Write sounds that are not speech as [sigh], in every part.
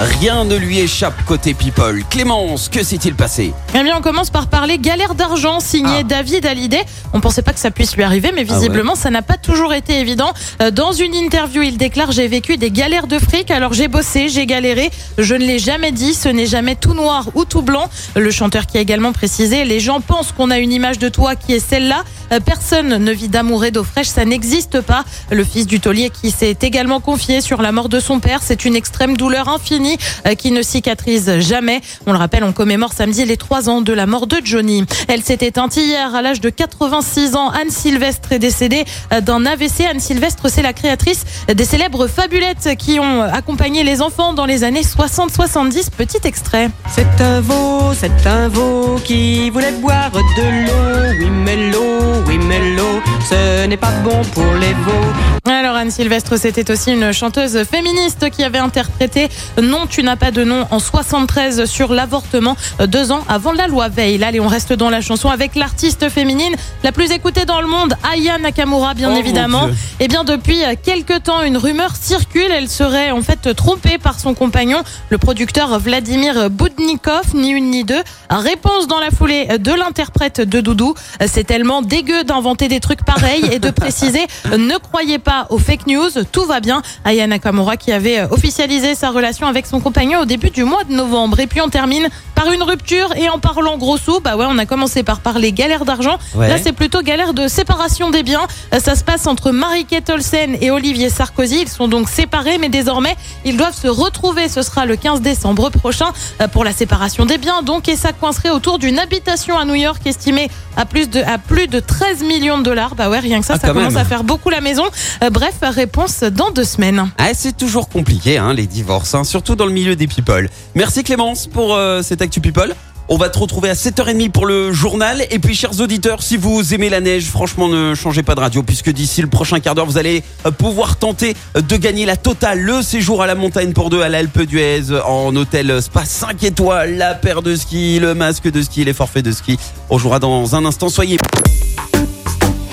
Rien ne lui échappe côté people. Clémence, que s'est-il passé Eh bien, on commence par parler galère d'argent signé Ah. David Hallyday. On pensait pas que ça puisse lui arriver, mais visiblement, ça n'a pas toujours été évident. Euh, Dans une interview, il déclare J'ai vécu des galères de fric, alors j'ai bossé, j'ai galéré. Je ne l'ai jamais dit, ce n'est jamais tout noir ou tout blanc. Le chanteur qui a également précisé Les gens pensent qu'on a une image de toi qui est celle-là. Euh, Personne ne vit d'amour et d'eau fraîche, ça n'existe pas. Le fils du taulier qui s'est également confié sur la mort de son père, c'est une extrême douleur infinie euh, qui ne cicatrise jamais. On le rappelle, on commémore samedi les trois ans de la mort de Johnny. Elle s'est éteinte hier à l'âge de 86 ans. Anne Sylvestre est décédée euh, d'un AVC. Anne Sylvestre, c'est la créatrice des célèbres fabulettes qui ont accompagné les enfants dans les années 60-70. Petit extrait. C'est un veau, c'est un veau qui voulait boire de l'eau. Oui, mais l'eau, oui, mais l'eau, ce n'est pas bon pour les veaux. Anne Sylvestre, c'était aussi une chanteuse féministe qui avait interprété Non, tu n'as pas de nom en 73 sur l'avortement, euh, deux ans avant la loi Veil. Allez, on reste dans la chanson avec l'artiste féminine la plus écoutée dans le monde, Aya Nakamura, bien Oh, évidemment. Dieu. Eh bien, depuis euh, quelques temps, une rumeur circule. Elle serait en fait trompée par son compagnon, le producteur Vladimir Boudnikov, ni une ni deux. Réponse dans la foulée de l'interprète de Doudou. C'est tellement dégueu d'inventer des trucs pareils et de [laughs] préciser ne croyez pas aux fake news, tout va bien. Aya Nakamura qui avait officialisé sa relation avec son compagnon au début du mois de novembre. Et puis on termine par une rupture et en parlant gros sous, bah ouais, on a commencé par parler galère d'argent. Ouais. Là, c'est plutôt galère de séparation des biens. Euh, Ça se passe entre Marie-Kate Olsen et Olivier Sarkozy. Ils sont donc séparés, mais désormais, ils doivent se retrouver. Ce sera le 15 décembre prochain euh, pour la séparation des biens. Donc, et ça coincerait autour d'une habitation à New York estimée à plus de, à plus de 13 millions de dollars. Bah ouais, rien que ça, Ah, ça commence même. à faire beaucoup la maison. Euh, bref, réponse dans deux semaines. ah, C'est toujours compliqué, hein, les divorces, hein, surtout dans le milieu des people. Merci Clémence pour euh, cette people. On va te retrouver à 7h30 pour le journal. Et puis, chers auditeurs, si vous aimez la neige, franchement, ne changez pas de radio, puisque d'ici le prochain quart d'heure, vous allez euh, pouvoir tenter euh, de gagner la totale, le séjour à la montagne pour deux à l'Alpe d'Huez, en hôtel spa 5 étoiles, la paire de ski, le masque de ski, les forfaits de ski. On jouera dans un instant. Soyez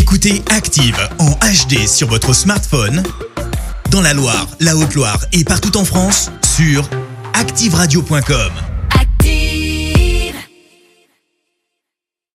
Écoutez Active en HD sur votre smartphone, dans la Loire, la Haute-Loire et partout en France, sur activeradio.com.